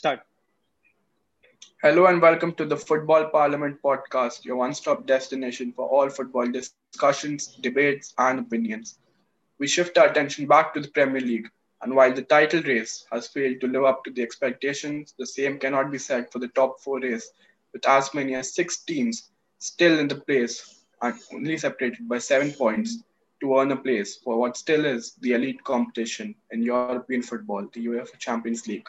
Start. Hello and welcome to the Football Parliament podcast, your one stop destination for all football discussions, debates, and opinions. We shift our attention back to the Premier League, and while the title race has failed to live up to the expectations, the same cannot be said for the top four race, with as many as six teams still in the place and only separated by seven points to earn a place for what still is the elite competition in European football, the UEFA Champions League.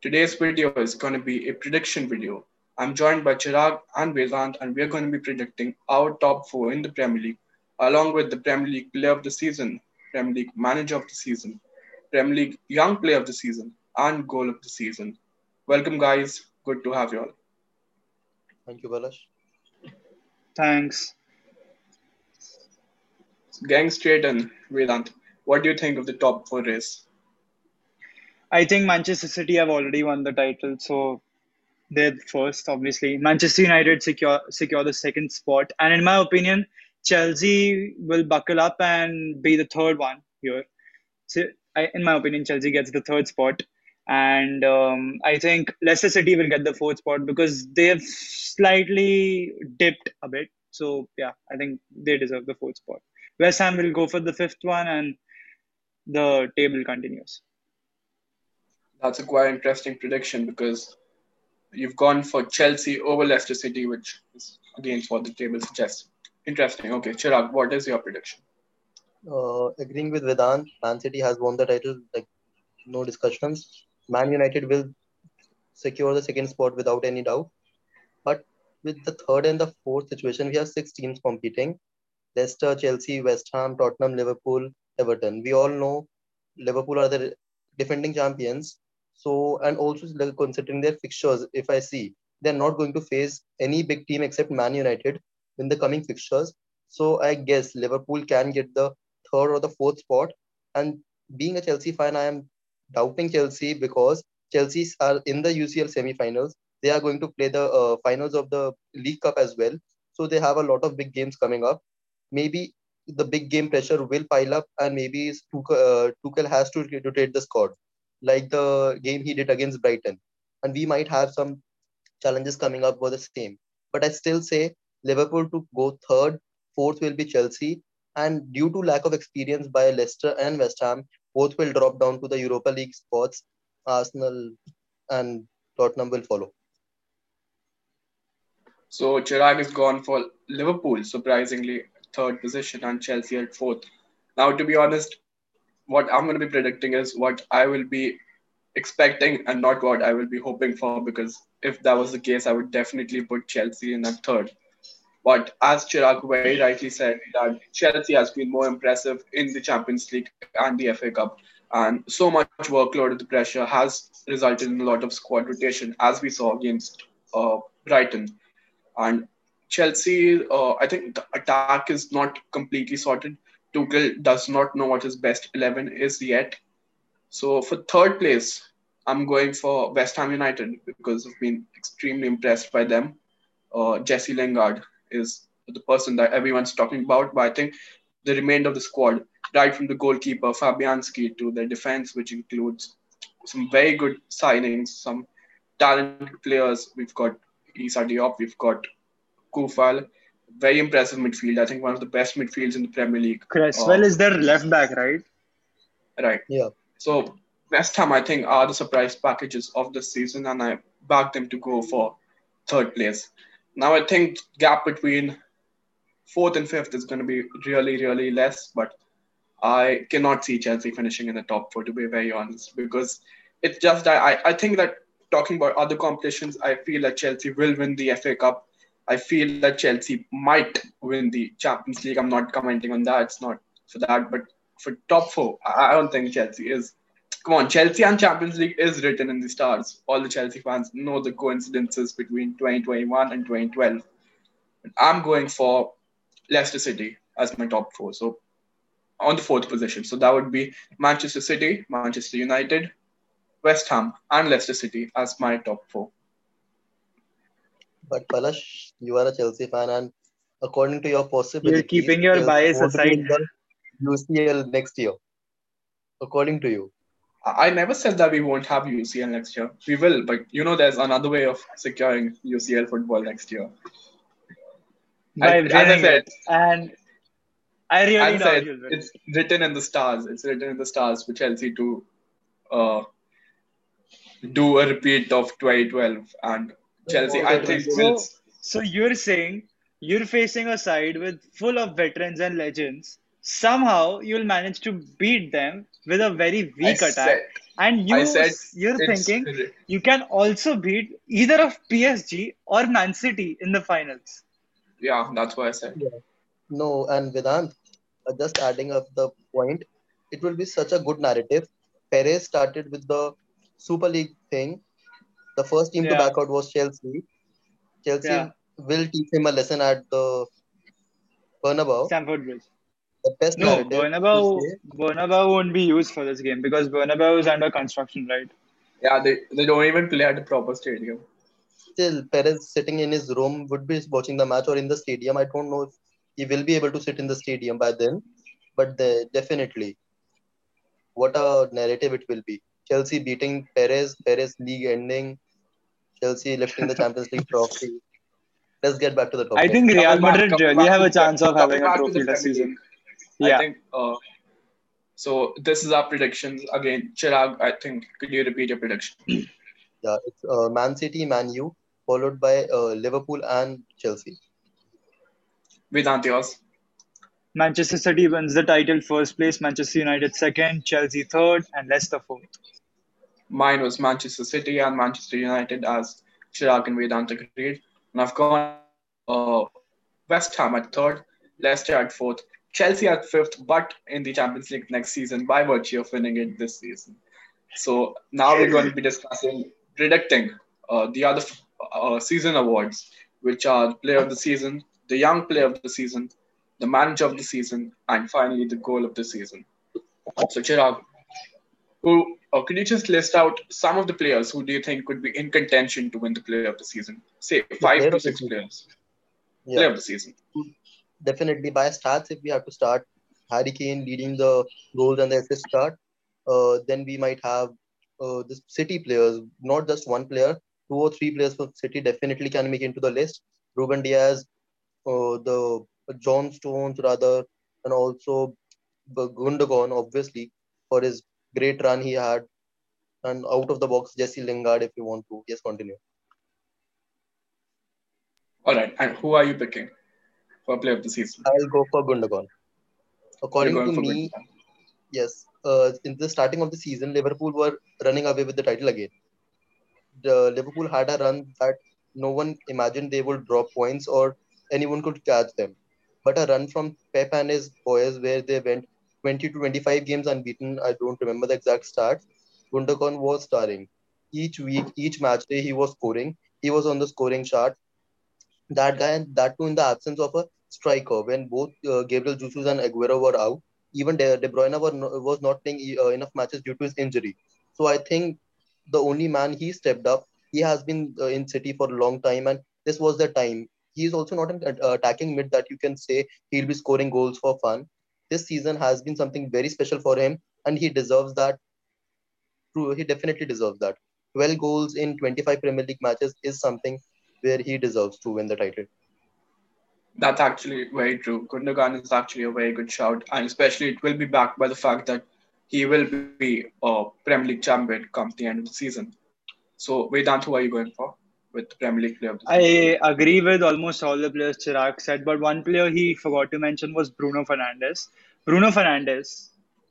Today's video is going to be a prediction video. I'm joined by Chirag and Vedant, and we're going to be predicting our top four in the Premier League, along with the Premier League Player of the Season, Premier League Manager of the Season, Premier League Young Player of the Season, and Goal of the Season. Welcome, guys. Good to have you all. Thank you, Palash. Thanks. Gang straight in, Vedant. What do you think of the top four race? I think Manchester City have already won the title, so they're first, obviously. Manchester United secure secure the second spot, and in my opinion, Chelsea will buckle up and be the third one here. So, I, in my opinion, Chelsea gets the third spot, and um, I think Leicester City will get the fourth spot because they have slightly dipped a bit. So yeah, I think they deserve the fourth spot. West Ham will go for the fifth one, and the table continues. That's a quite interesting prediction because you've gone for Chelsea over Leicester City, which is against what the table suggests. Interesting. Okay, Chirag, what is your prediction? Uh, agreeing with Vedan, Man City has won the title, like no discussions. Man United will secure the second spot without any doubt. But with the third and the fourth situation, we have six teams competing. Leicester, Chelsea, West Ham, Tottenham, Liverpool, Everton. We all know Liverpool are the defending champions. So, and also considering their fixtures, if I see, they're not going to face any big team except Man United in the coming fixtures. So, I guess Liverpool can get the third or the fourth spot. And being a Chelsea fan, I am doubting Chelsea because Chelsea are in the UCL semi-finals. They are going to play the uh, finals of the League Cup as well. So they have a lot of big games coming up maybe the big game pressure will pile up and maybe Tuchel, uh, Tuchel has to rotate the squad like the game he did against Brighton. And we might have some challenges coming up for the same. But I still say Liverpool to go third, fourth will be Chelsea. And due to lack of experience by Leicester and West Ham, both will drop down to the Europa League spots. Arsenal and Tottenham will follow. So Chirag is gone for Liverpool, surprisingly third position and Chelsea at fourth. Now, to be honest, what I'm going to be predicting is what I will be expecting and not what I will be hoping for because if that was the case, I would definitely put Chelsea in at third. But as Chirag very rightly said, that Chelsea has been more impressive in the Champions League and the FA Cup. And so much workload and pressure has resulted in a lot of squad rotation, as we saw against uh, Brighton. And Chelsea, uh, I think the attack is not completely sorted. Tuchel does not know what his best 11 is yet. So for third place, I'm going for West Ham United because I've been extremely impressed by them. Uh, Jesse Lingard is the person that everyone's talking about, but I think the remainder of the squad, right from the goalkeeper Fabianski to the defense, which includes some very good signings, some talented players. We've got Issa Diop, we've got Coufal. Very impressive midfield. I think one of the best midfields in the Premier League. Cresswell uh, is their left back, right? Right. Yeah. So West Ham, I think, are the surprise packages of the season, and I back them to go for third place. Now I think gap between fourth and fifth is going to be really, really less, but I cannot see Chelsea finishing in the top four, to be very honest, because it's just I, I think that talking about other competitions, I feel that Chelsea will win the FA Cup I feel that Chelsea might win the Champions League. I'm not commenting on that. It's not for that. But for top four, I don't think Chelsea is. Come on, Chelsea and Champions League is written in the stars. All the Chelsea fans know the coincidences between 2021 and 2012. I'm going for Leicester City as my top four. So on the fourth position. So that would be Manchester City, Manchester United, West Ham, and Leicester City as my top four. But Palash, you are a Chelsea fan, and according to your possibility, you're keeping your bias aside. UCL next year, according to you. I never said that we won't have UCL next year. We will, but you know, there's another way of securing UCL football next year. by I- as I said- it. And I really As I said, it's written in the stars. It's written in the stars for Chelsea to uh, do a repeat of 2012 and Chelsea. I think So, will. so you're saying you're facing a side with full of veterans and legends. Somehow you'll manage to beat them with a very I weak attack. said, And you, I said you're thinking you can also beat either of PSG or Man City in the finals. yeah, that's what I said. No, and Vedant, uh, just adding up the point, it will be such a good narrative. Perez started with the Super League thing. The first team to back out was Chelsea. Chelsea Yeah. will teach him a lesson at the Bernabeu. Stamford Bridge. The best No. Bernabeu, Bernabeu won't be used for this game because Bernabeu is under construction, right? Yeah, they, they don't even play at a proper stadium. Still, Perez sitting in his room would be watching the match or in the stadium. I don't know if he will be able to sit in the stadium by then, but the, definitely, what a narrative it will be. Chelsea beating Perez, Perez league ending, Chelsea lifting the Champions League trophy. Let's get back to the topic. I think Real Coming back- Madrid coming really have a chance of having a trophy this season. Yeah. I think. Uh, so this is our predictions again. Chirag, I think could you repeat your prediction? yeah, it's uh, Man City, Man U, followed by uh, Liverpool and Chelsea. Vedant, yours. Manchester City wins the title first place, Manchester United second, Chelsea third, and Leicester fourth. Mine was Manchester City and Manchester United, as Chirag and Vedant agreed. And I've gone uh, West Ham at third, Leicester at fourth, Chelsea at fifth, but in the Champions League next season by virtue of winning it this season. So now we're going to be discussing, predicting uh, the other uh, season awards, which are Player of the Season, the Young Player of the Season, the Manager of the Season, and finally the Goal of the Season. So Chirag, who or could you just list out some of the players who do you think could be in contention to win the player of the season? Say five to six players. Yeah. Player of the season. definitely by stats if we have to start Harry Kane leading the goals and the assist chart, uh, then we might have uh, the City players, not just one player, two or three players for City definitely can make into the list. Ruben Dias, uh, the John Stones rather, and also Gundogan obviously for his great run he had, and out of the box Jesse Lingard if you want to. Yes, continue. All right. And who are you picking for play of the season? I'll go for Gundogan. According to me, Gundogan. Yes, uh, in the starting of the season, Liverpool were running away with the title again. The Liverpool had a run that no one imagined they would drop points or anyone could catch them. But a run from Pep and his boys, where they went 20 to 25 games unbeaten, I don't remember the exact stats. Gundogan was starring. Each week, each match day, he was scoring. He was on the scoring chart. That guy, that too in the absence of a striker, when both uh, Gabriel Jesus and Aguero were out even De, De Bruyne were no, was not playing uh, enough matches due to his injury. So I think the only man he stepped up. He has been uh, in City for a long time, and this was the time. He is also not an uh, attacking mid that you can say he'll be scoring goals for fun. This season has been something very special for him, and he deserves that. True, he definitely deserves that. 12 goals in 25 Premier League matches is something where he deserves to win the title. That's actually very true. Gundogan is actually a very good shout, and especially it will be backed by the fact that he will be a Premier League champion come the end of the season. So, Vedant, who are you going for with the Premier League player of the season? I agree with almost all the players Chirag said, but one player he forgot to mention was Bruno Fernandes. Bruno Fernandes,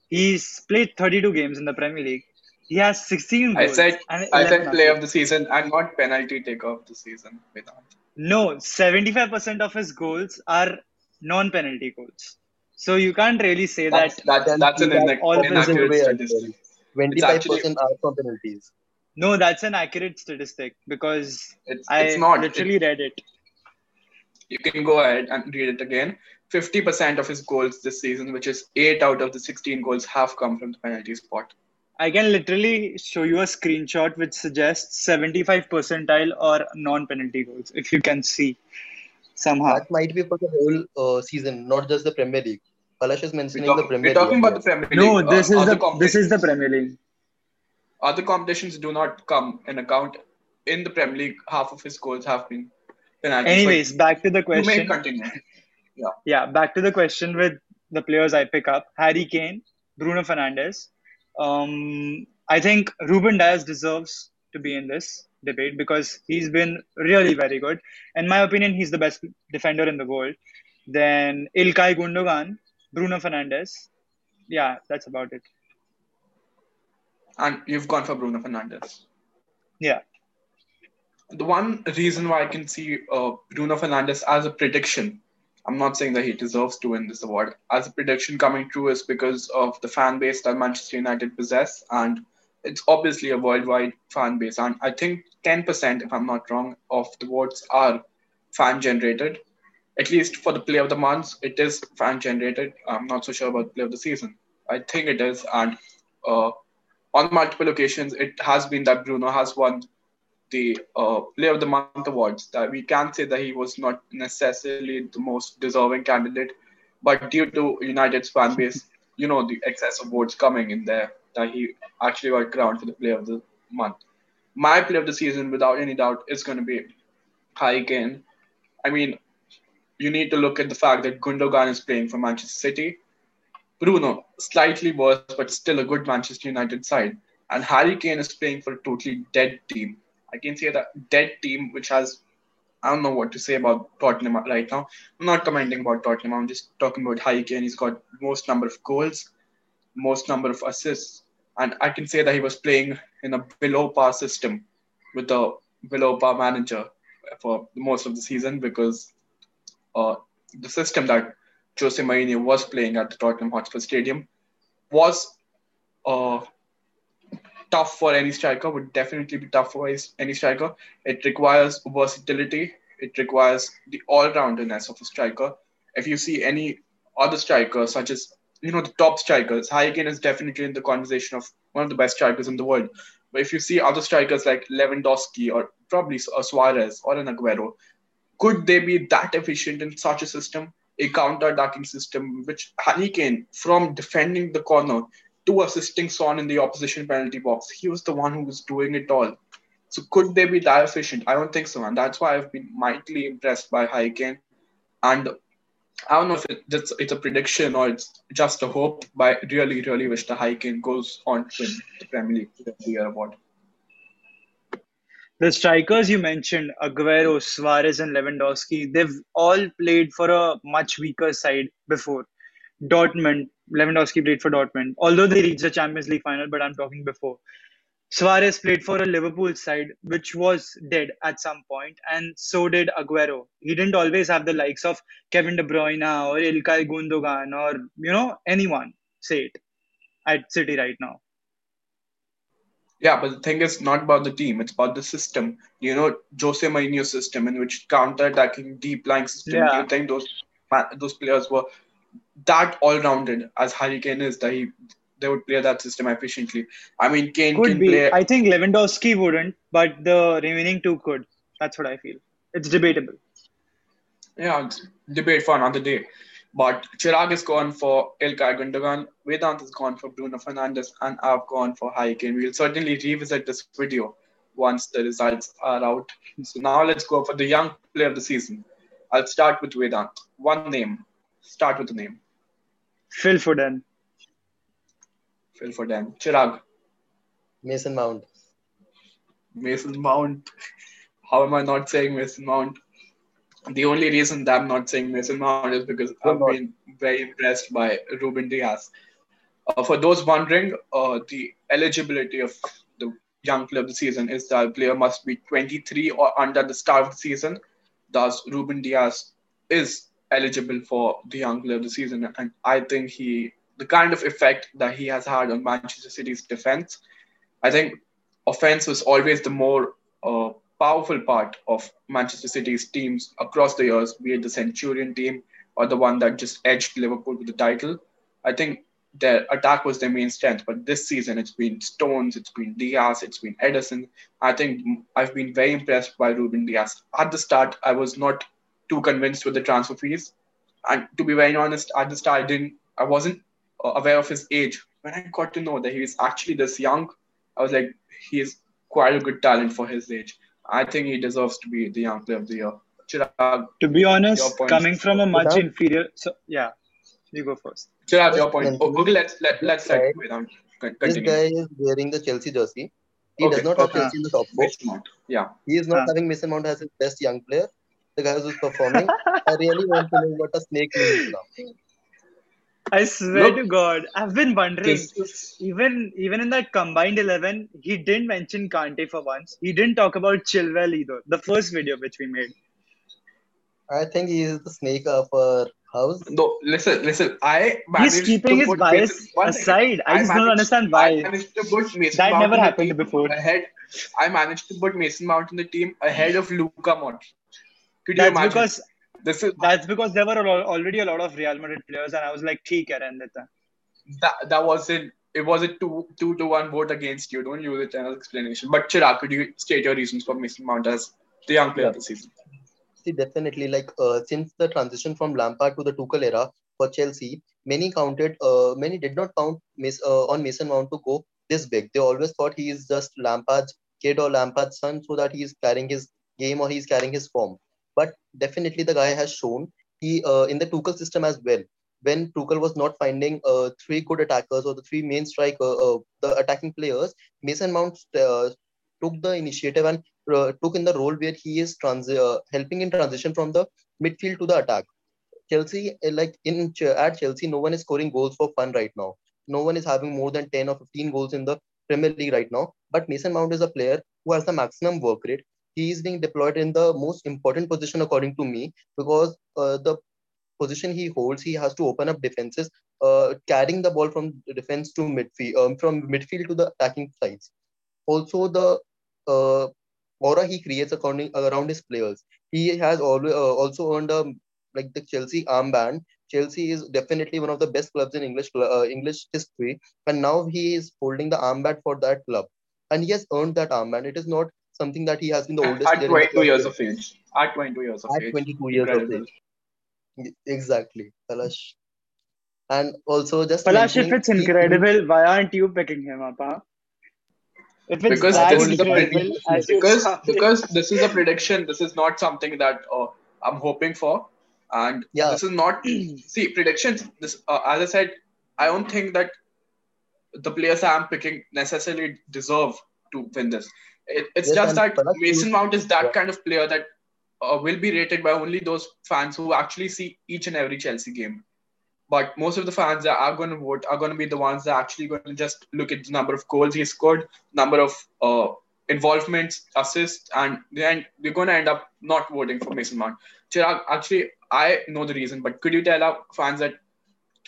he's played 32 games in the Premier League. He has 16 I goals. said and I 11 said player of the season and not penalty taker of the season, Vedant. No, 75% of his goals are non-penalty goals. So you can't really say That's that. that's, that's an see all inaccurate statistic. 25% actually are from penalties. No, that's an accurate statistic because it's I it's not. It- literally read it. you can go ahead and read it again. 50% of his goals this season, which is 8 out of the 16 goals, have come from the penalty spot. I can literally show you a screenshot which suggests 75 percentile or non-penalty goals, if you can see somehow. That might be for the whole uh, season, not just the Premier League. Palash is We're, mentioning the talk- Premier we're talking League. about the Premier League. No, uh, this is other the this is the. Premier League. Other competitions do not come in account. In the Premier League, half of his goals have been penalties. Anyways, back to the But you may question. continue. Yeah, back to the question with the players I pick up: Harry Kane, Bruno Fernandes. Um, I think Ruben Dias deserves to be in this debate because he's been really very good. In my opinion, he's the best defender in the world. Then Ilkay Gundogan, Bruno Fernandes. Yeah, that's about it. And you've gone for Bruno Fernandes. Yeah. The one reason why I can see uh, Bruno Fernandes as a prediction, I'm not saying that he deserves to win this award, as a prediction coming true is because of the fan base that Manchester United possess. And it's obviously a worldwide fan base. And I think 10%, if I'm not wrong, of the votes are fan generated. At least for the play of the month, it is fan generated. I'm not so sure about play of the season. I think it is. And uh, on multiple occasions, it has been that Bruno has won the uh, Player of the Month awards. That we can say that he was not necessarily the most deserving candidate, but due to United's fan base, you know the excess of votes coming in there, that he actually got crowned for the Player of the Month. My Player of the Season, without any doubt, is going to be Harry. I mean, you need to look at the fact that Gundogan is playing for Manchester City. Bruno, slightly worse, but still a good Manchester United side. And Harry Kane is playing for a totally dead team. I can say that dead team, which has, I don't know what to say about Tottenham right now. I'm not commenting about Tottenham. I'm just talking about Harry Kane. He's got most number of goals, most number of assists. And I can say that he was playing in a below par system with the below par manager for most of the season because uh, the system that Jose Mourinho was playing at the Tottenham Hotspur Stadium was uh, tough for any striker, would definitely be tough for any striker. It requires versatility, it requires the all roundedness of a striker. If you see any other striker, such as you know the top strikers, Harry is definitely in the conversation of one of the best strikers in the world. But if you see other strikers like Lewandowski or probably a Suarez or an Aguero, could they be that efficient in such a system? A counter-attacking system, which Harry Kane, from defending the corner to assisting Son in the opposition penalty box, he was the one who was doing it all. So could they be that efficient? I don't think so, and that's why I've been mightily impressed by Harry Kane. And I don't know if it's, it's a prediction or it's just a hope, but I really, really wish the Harry Kane goes on to win the Premier League the Year award. The strikers you mentioned, Aguero, Suarez, and Lewandowski, they've all played for a much weaker side before. Dortmund, Lewandowski played for Dortmund, although they reached the Champions League final, but I'm talking before. Suarez played for a Liverpool side, which was dead at some point, and so did Aguero. He didn't always have the likes of Kevin De Bruyne or Ilkay Gundogan or, you know, anyone, say it, at City right now. Yeah, but the thing is not about the team; it's about the system. You know, Jose Mourinho's system, in which counter-attacking, deep-lying system. Do Yeah. you think those those players were that all-rounded as Harry Kane is that he they would play that system efficiently? I mean, Kane Could can be. play. I think Lewandowski wouldn't, but the remaining two could. That's what I feel. It's debatable. Yeah, it's debate for another day. But Chirag is gone for Ilkay Gundogan, Vedant is gone for Bruno Fernandes, and I've gone for Harry Kane. We'll certainly revisit this video once the results are out. So now let's go for the young player of the season. I'll start with Vedant. One name. Start with the name. Phil Foden. Phil Foden. Chirag. Mason Mount. Mason Mount. How am I not saying Mason Mount? The only reason that I'm not saying Mason Mount is because I've not? been very impressed by Ruben Dias. Uh, for those wondering, uh, the eligibility of the young player of the season is that the player must be 23 or under the start of the season. Thus, Ruben Dias is eligible for the young player of the season, and I think he, the kind of effect that he has had on Manchester City's defense, I think offense was always the more uh, powerful part of Manchester City's teams across the years, be it the Centurion team or the one that just edged Liverpool with the title. I think their attack was their main strength, but this season it's been Stones, it's been Dias, it's been Ederson. I think I've been very impressed by Ruben Dias. At the start, I was not too convinced with the transfer fees, and to be very honest, at the start, I didn't, I wasn't uh, aware of his age. When I got to know that he was actually this young, I was like, he's quite a good talent for his age. I think he deserves to be the young player of the year. Chirag, To be honest, coming from a much Vedant? inferior, so yeah, you go first. Chirag, your point. Mention- Oh, okay, let's let let's let Right. Vedant This um, guy is wearing the Chelsea jersey. He Okay, does not have okay. Chelsea in the top four. Yeah. He is not Huh. having Mason Mount as his best young player. The guy who's performing. I really want to know what a snake means now. I swear Look, to God, I've been wondering. Is Even even in that combined eleven, he didn't mention Kante for once. He didn't talk about Chilwell either. The first video which we made. I think he is the snake of our house. no. Listen, listen. I managed He's keeping his bias Mason, one second. aside. I just don't managed- understand I why. managed to put Mason That Mount never happened team before. Ahead, I managed to put Mason Mount in the team ahead of Luka Modric. Could you That's imagine? because this is that's because there were al- already a lot of Real Madrid players, and I was like, "ठीक है, रहने देते हैं." that that wasn't it was a two two to one vote against you. Don't use it as explanation. But Chirag, could you state your reasons for Mason Mount as the young player of the season? See, definitely, like uh, since the transition from Lampard to the Tuchel era for Chelsea, many counted, uh, many did not count Mas- uh, on Mason Mount to go this big. They always thought he is just Lampard's kid or Lampard's son, so that he is carrying his game or he is carrying his form. But definitely, the guy has shown he uh, in the Tuchel system as well. When Tuchel was not finding uh, three good attackers or the three main striker, uh, the attacking players, Mason Mount uh, took the initiative and uh, took in the role where he is uh, helping in transition from the midfield to the attack. Chelsea, uh, like in at Chelsea, no one is scoring goals for fun right now. No one is having more than 10 or 15 goals in the Premier League right now. But Mason Mount is a player who has the maximum work rate. He is being deployed in the most important position, according to me, because uh, the position he holds, he has to open up defenses, uh, carrying the ball from defense to midfield, um, from midfield to the attacking sides. Also, the uh, aura he creates according, around his players. He has always uh, also earned a like the Chelsea armband. Chelsea is definitely one of the best clubs in English uh, English history, and now he is holding the armband for that club, and he has earned that armband. It is not something that he has been the oldest At player in the 22 club years of age. At 22 years of at age. 22 years of age. Exactly, Palash. And also just Palash, if mentioning it's he- incredible, why aren't you picking him up, huh? If it's Because this is a prediction. Because because this is a prediction. This is not something that uh, I'm hoping for, and Yeah. this is not. see predictions. This uh, as I said, I don't think that the players I'm picking necessarily deserve to win this. It, it's Yes, just that Mason Mount is that Yeah. kind of player that uh, will be rated by only those fans who actually see each and every Chelsea game. But most of the fans that are going to vote are going to be the ones that are actually going to just look at the number of goals he scored, number of uh, involvements, assists, and then they're going to end up not voting for Mason Mount. Chirag, actually, I know the reason, but could you tell our fans that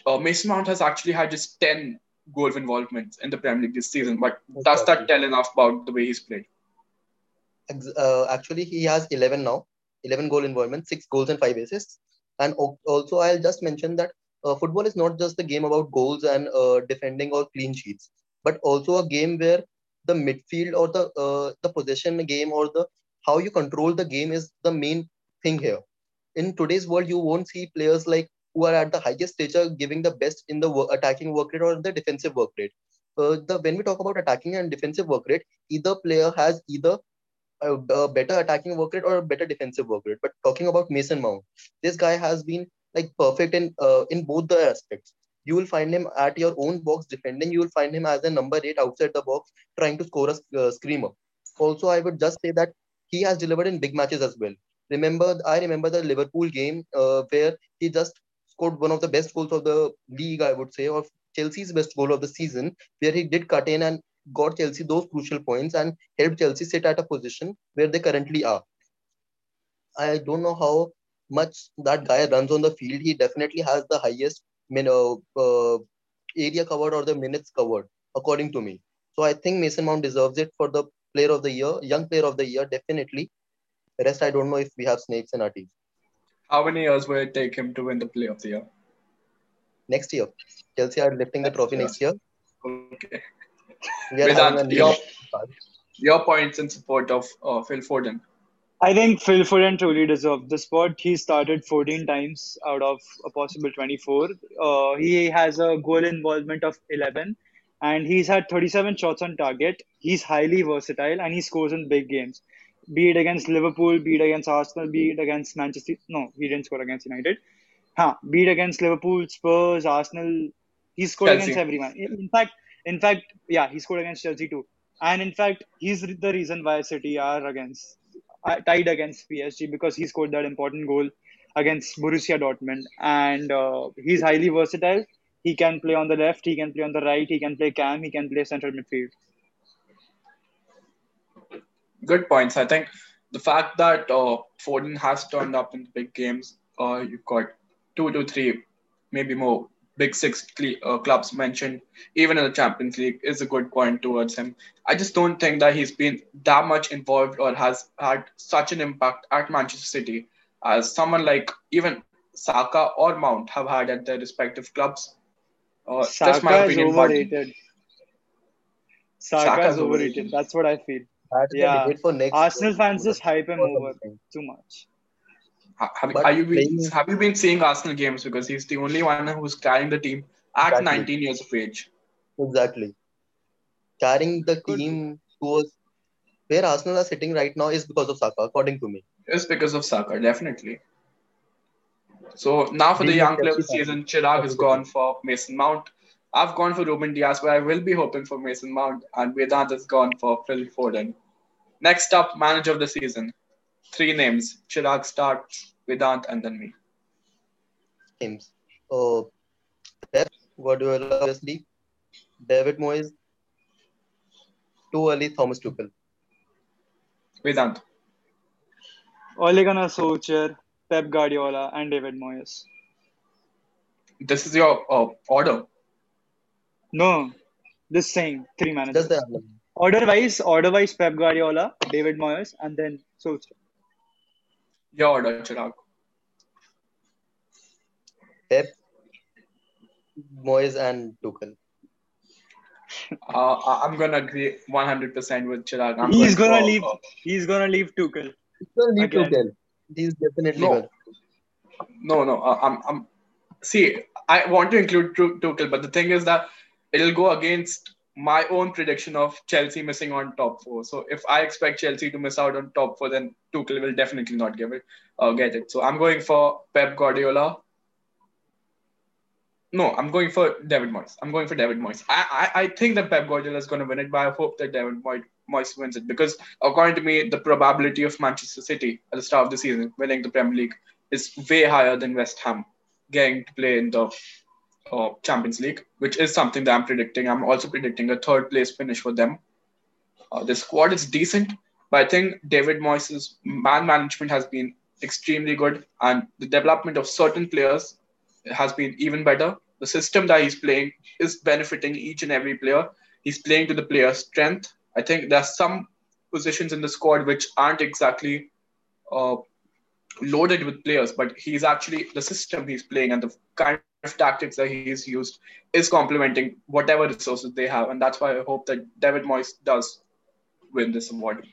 uh, Mason Mount has actually had just 10 goal involvements in the Premier League this season, but does that tell enough about the way he's played? uh, actually he has 11 now 11 goal involvement 6 goals and 5 assists. And also i'll just mention that uh, football is not just the game about goals and uh, defending or clean sheets but also a game where the midfield or the uh, the possession game or the how you control the game is the main thing here. In today's world you won't see players like who are at the highest stage stature giving the best in the wo- attacking work rate or the defensive work rate uh, the when we talk about attacking and defensive work rate either player has either a, a better attacking work rate or a better defensive work rate. But talking about Mason Mount, this guy has been like perfect in uh, in both the aspects. You will find him at your own box defending. You will find him as a number eight outside the box trying to score a uh, screamer. Also, I would just say that he has delivered in big matches as well. Remember, I remember the Liverpool game uh, where he just scored one of the best goals of the league. I would say, or Chelsea's best goal of the season, where he did cut in and got Chelsea those crucial points and helped Chelsea sit at a position where they currently are. I don't know how much that guy runs on the field. He definitely has the highest min- uh, uh, area covered or the minutes covered, according to me. So I think Mason Mount deserves it for the player of the year, young player of the year, definitely. The rest, I don't know if we have snakes in our team. How many years will it take him to win the Player of the Year? Next year, Chelsea are lifting the trophy year. next year. Okay. We Vedant, your, your points in support of uh, Phil Foden. I think Phil Foden truly deserved the spot. He started 14 times out of a possible 24. Uh, he has a goal involvement of 11. and he's had 37 shots on target. He's highly versatile and he scores in big games. Be it against Liverpool, be it against Arsenal, be it against Manchester. No, he didn't score against United. Huh, be it against Liverpool, Spurs, Arsenal. He scored Chelsea. against everyone. In fact, in fact, yeah, he scored against Chelsea too. And in fact, he's the reason why City are against uh, tied against PSG because he scored that important goal against Borussia Dortmund. And uh, he's highly versatile. He can play on the left, he can play on the right, he can play cam, he can play central midfield. Good points. I think the fact that uh, Foden has turned up in the big games, uh, you've got two to three, maybe more big six cle- uh, clubs mentioned, even in the Champions League, is a good point towards him. I just don't think that he's been that much involved or has had such an impact at Manchester City as someone like even Saka or Mount have had at their respective clubs. Uh, my Saka is opinion, but overrated. Saka Saka is is overrated. overrated. That's what I feel. That's Yeah. debate for next. Arsenal fans just hype him over too much. Ha- Have, are you been, playing- have you been seeing Arsenal games because he's the only one who's carrying the team at Exactly. 19 years of age. Exactly. Carrying the Could be. team towards where Arsenal are sitting right now is because of Saka, according to me. It's because of Saka, definitely. So now for the young player of the Chelsea fan. season, Chirag is gone for Mason Mount. I've gone for Ruben Dias, but I will be hoping for Mason Mount, and Vedant has gone for Phil Foden. Next up, manager of the season. Three names. Chirag starts, Vedant, and then me. Teams. Uh, Pep Guardiola, obviously. David Moyes. Too early, Thomas Tuchel. Vedant. Ole Gunnar Solskjaer, Pep Guardiola, and David Moyes. This is your uh, order. No, just same three managers. Just the Order wise, order wise, Pep Guardiola, David Moyes, and then Solskjaer. Your order, Chirag. Pep, Moyes, and Tuchel. Uh, I- I'm gonna agree 100% with Chirag. I'm He's going gonna leave. uh, He's gonna leave Tuchel. Tuchel, leave Again. Tuchel. He's definitely No. good. No, no. Uh, I'm, I'm. See, I want to include Tu- Tuchel, but the thing is that it'll go against my own prediction of Chelsea missing on top four. So if I expect Chelsea to miss out on top four, then Tuchel will definitely not give it, uh, get it. So I'm going for Pep Guardiola. No, I'm going for David Moyes. I'm going for David Moyes. I, I, I think that Pep Guardiola is going to win it, but I hope that David Moy- Moyes wins it because, according to me, the probability of Manchester City at the start of the season winning the Premier League is way higher than West Ham getting to play in the uh, Champions League, which is something that I'm predicting. I'm also predicting a third place finish for them. Uh, the squad is decent, but I think David Moyes' man management has been extremely good, and the development of certain players has been even better. The system that he's playing is benefiting each and every player. He's playing to the player's strength. I think there's some positions in the squad which aren't exactly uh, loaded with players, but he's actually the system he's playing and the kind of tactics that he's used is complementing whatever resources they have, and that's why I hope that David Moyes does win this award.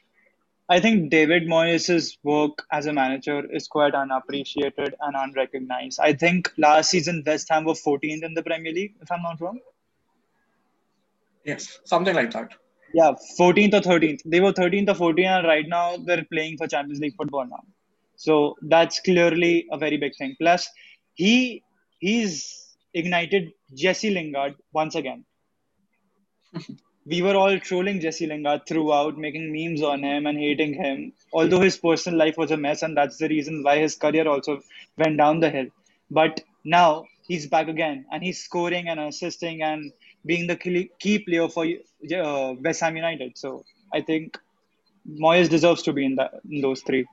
I think David Moyes' work as a manager is quite unappreciated and unrecognized. I think last season West Ham were 14th in the Premier League, if I'm not wrong. Yes, something like that. Yeah, 14th or 13th. They were 13th or 14th, and right now they're playing for Champions League football now. So that's clearly a very big thing. Plus, he he's ignited Jesse Lingard once again. we were all trolling Jesse Lingard throughout, making memes on him and hating him. Although his personal life was a mess, and that's the reason why his career also went down the hill. But now he's back again, and he's scoring and assisting and being the key key player for uh, West Ham United. So I think Moyes deserves to be in that in those three.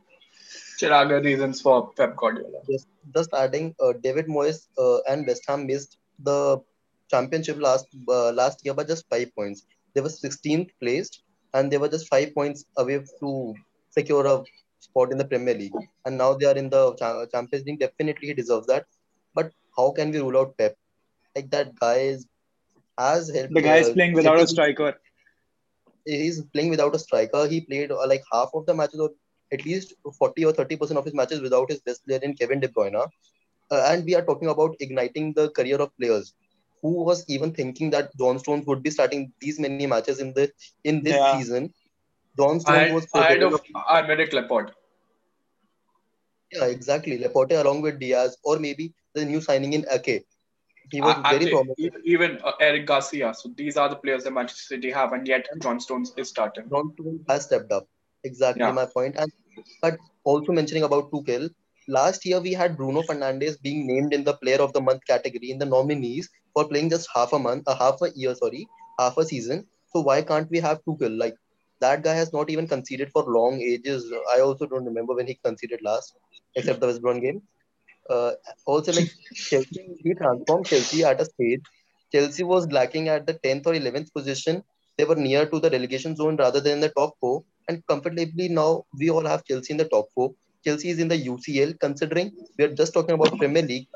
Chiraga reasons for Pep Guardiola. Just, just adding, uh, David Moyes uh, and West Ham missed the championship last uh, last year by just five points. They were 16th placed, and they were just five points away to secure a spot in the Premier League. And now they are in the cha- Champions League. Definitely, he deserves that. But how can we rule out Pep? Like that guy is has helped. The guy is playing without a striker. He's playing without a striker. He played uh, like half of the matches, at least 40 or 30 percent of his matches without his best player in Kevin De Bruyne. Uh, and we are talking about igniting the career of players. who was even thinking that John Stones would be starting these many matches in the in this Yeah. season? John Stones had, was I of Aymeric Laporte. yeah, exactly. Laporte along with Dias, or maybe the new signing in Ake. He was I- very promising. even uh, Eric Garcia. So these are the players that Manchester City have, and yet John Stones is starting. John Stones has stepped up. Exactly Yeah. my point. And but also mentioning about Tuchel, last year we had Bruno Fernandes being named in the Player of the Month category in the nominees for playing just half a month, a half a year, sorry, half a season. So why can't we have Tuchel? Like that guy has not even conceded for long ages. I also don't remember when he conceded last, except the West Brom game. Uh, also, like Chelsea, he transformed Chelsea at a stage. Chelsea was lacking at the 10th or 11th position. They were near to the relegation zone rather than the top four. And comfortably now we all have Chelsea in the top four. Chelsea is in the UCL. Considering we are just talking about Premier League,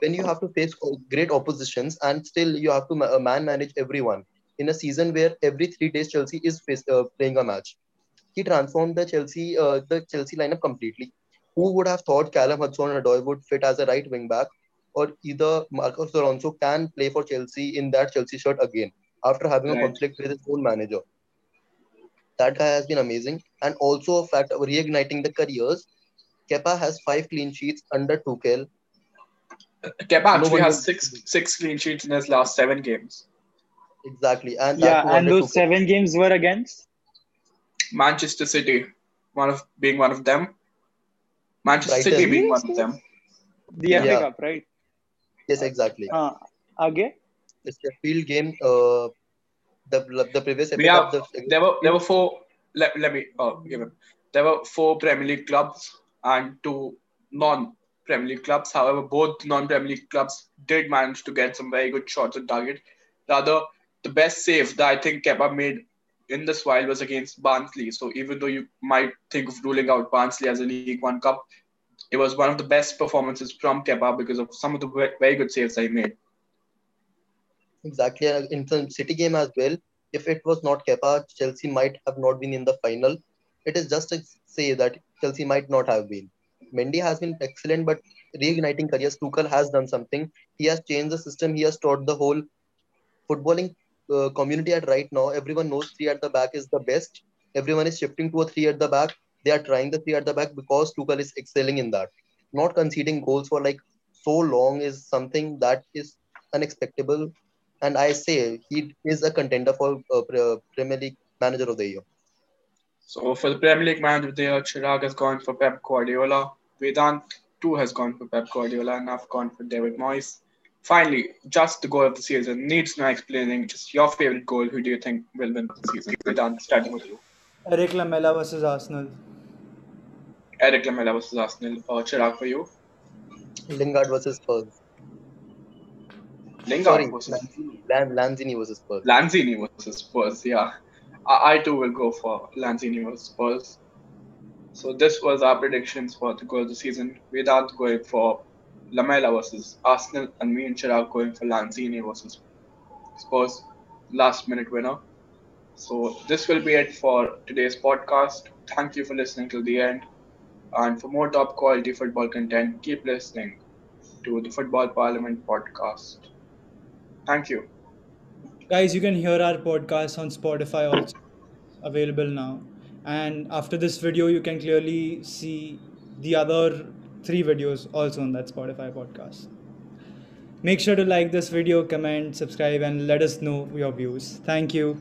when you have to face great oppositions and still you have to uh, man manage everyone in a season where every three days Chelsea is face, uh, playing a match. He transformed the Chelsea uh, the Chelsea lineup completely. Who would have thought Callum Hudson-Odoi would fit as a right wing back, or either Marcos Alonso can play for Chelsea in that Chelsea shirt again after having a conflict with his own manager. That guy has been amazing, and also a fact of reigniting the careers. Kepa has five clean sheets under Tuchel. Kepa No actually one has six six clean sheets in his last seven games. Exactly, and Yeah, too and those Tuchel. seven games were against. Manchester City, one of being one of them. Manchester Brighton. City being one of them. The FA Cup, right? Yes, exactly. Uh, again? The Sheffield game, uh, the the previous We episode, have the, there were there were four. Let, let me uh, give him. There were four Premier League clubs and two non-Premier League clubs. However, both non-Premier League clubs did manage to get some very good shots on target. Rather, the best save that I think Kepa made in this while was against Barnsley. So even though you might think of ruling out Barnsley as a League One cup, it was one of the best performances from Kepa because of some of the very good saves that he made. Exactly in the City game as well. If it was not Kepa, Chelsea might have not been in the final. It is just to say that Chelsea might not have been. Mendy has been excellent, but reigniting careers, Tuchel has done something. He has changed the system. He has taught the whole footballing uh, community at right now. Everyone knows three at the back is the best. Everyone is shifting to a three at the back. They are trying the three at the back because Tuchel is excelling in that. Not conceding goals for like so long is something that is unexpectable. And I say he is a contender for uh, Premier League Manager of the Year. So for the Premier League manager of the year, Chirag has gone for Pep Guardiola. Vedant too has gone for Pep Guardiola, and I've gone for David Moyes. Finally, just the goal of the season needs no explaining. Just your favorite goal. Who do you think will win the season? Vedant, starting with you. Eric Lamela versus Arsenal. Eric Lamela versus Arsenal. Or Chirag for you. Lingard versus Spurs. Lingard Sorry, versus Lanzini, Lan- Lanzini versus Spurs. Lanzini versus Spurs. Yeah, I, I too will go for Lanzini versus Spurs. So this was our predictions for the goal of the season. Vedant going for Lamela versus Arsenal, and me and Chirag going for Lanzini versus Spurs. Last minute winner. So this will be it for today's podcast. Thank you for listening till the end. And for more top quality football content, keep listening to the Football Parliament podcast. Thank you. Guys, you can hear our podcast on Spotify also available now. And after this video, you can clearly see the other three videos also on that Spotify podcast. Make sure to like this video, comment, subscribe, and let us know your views. Thank you.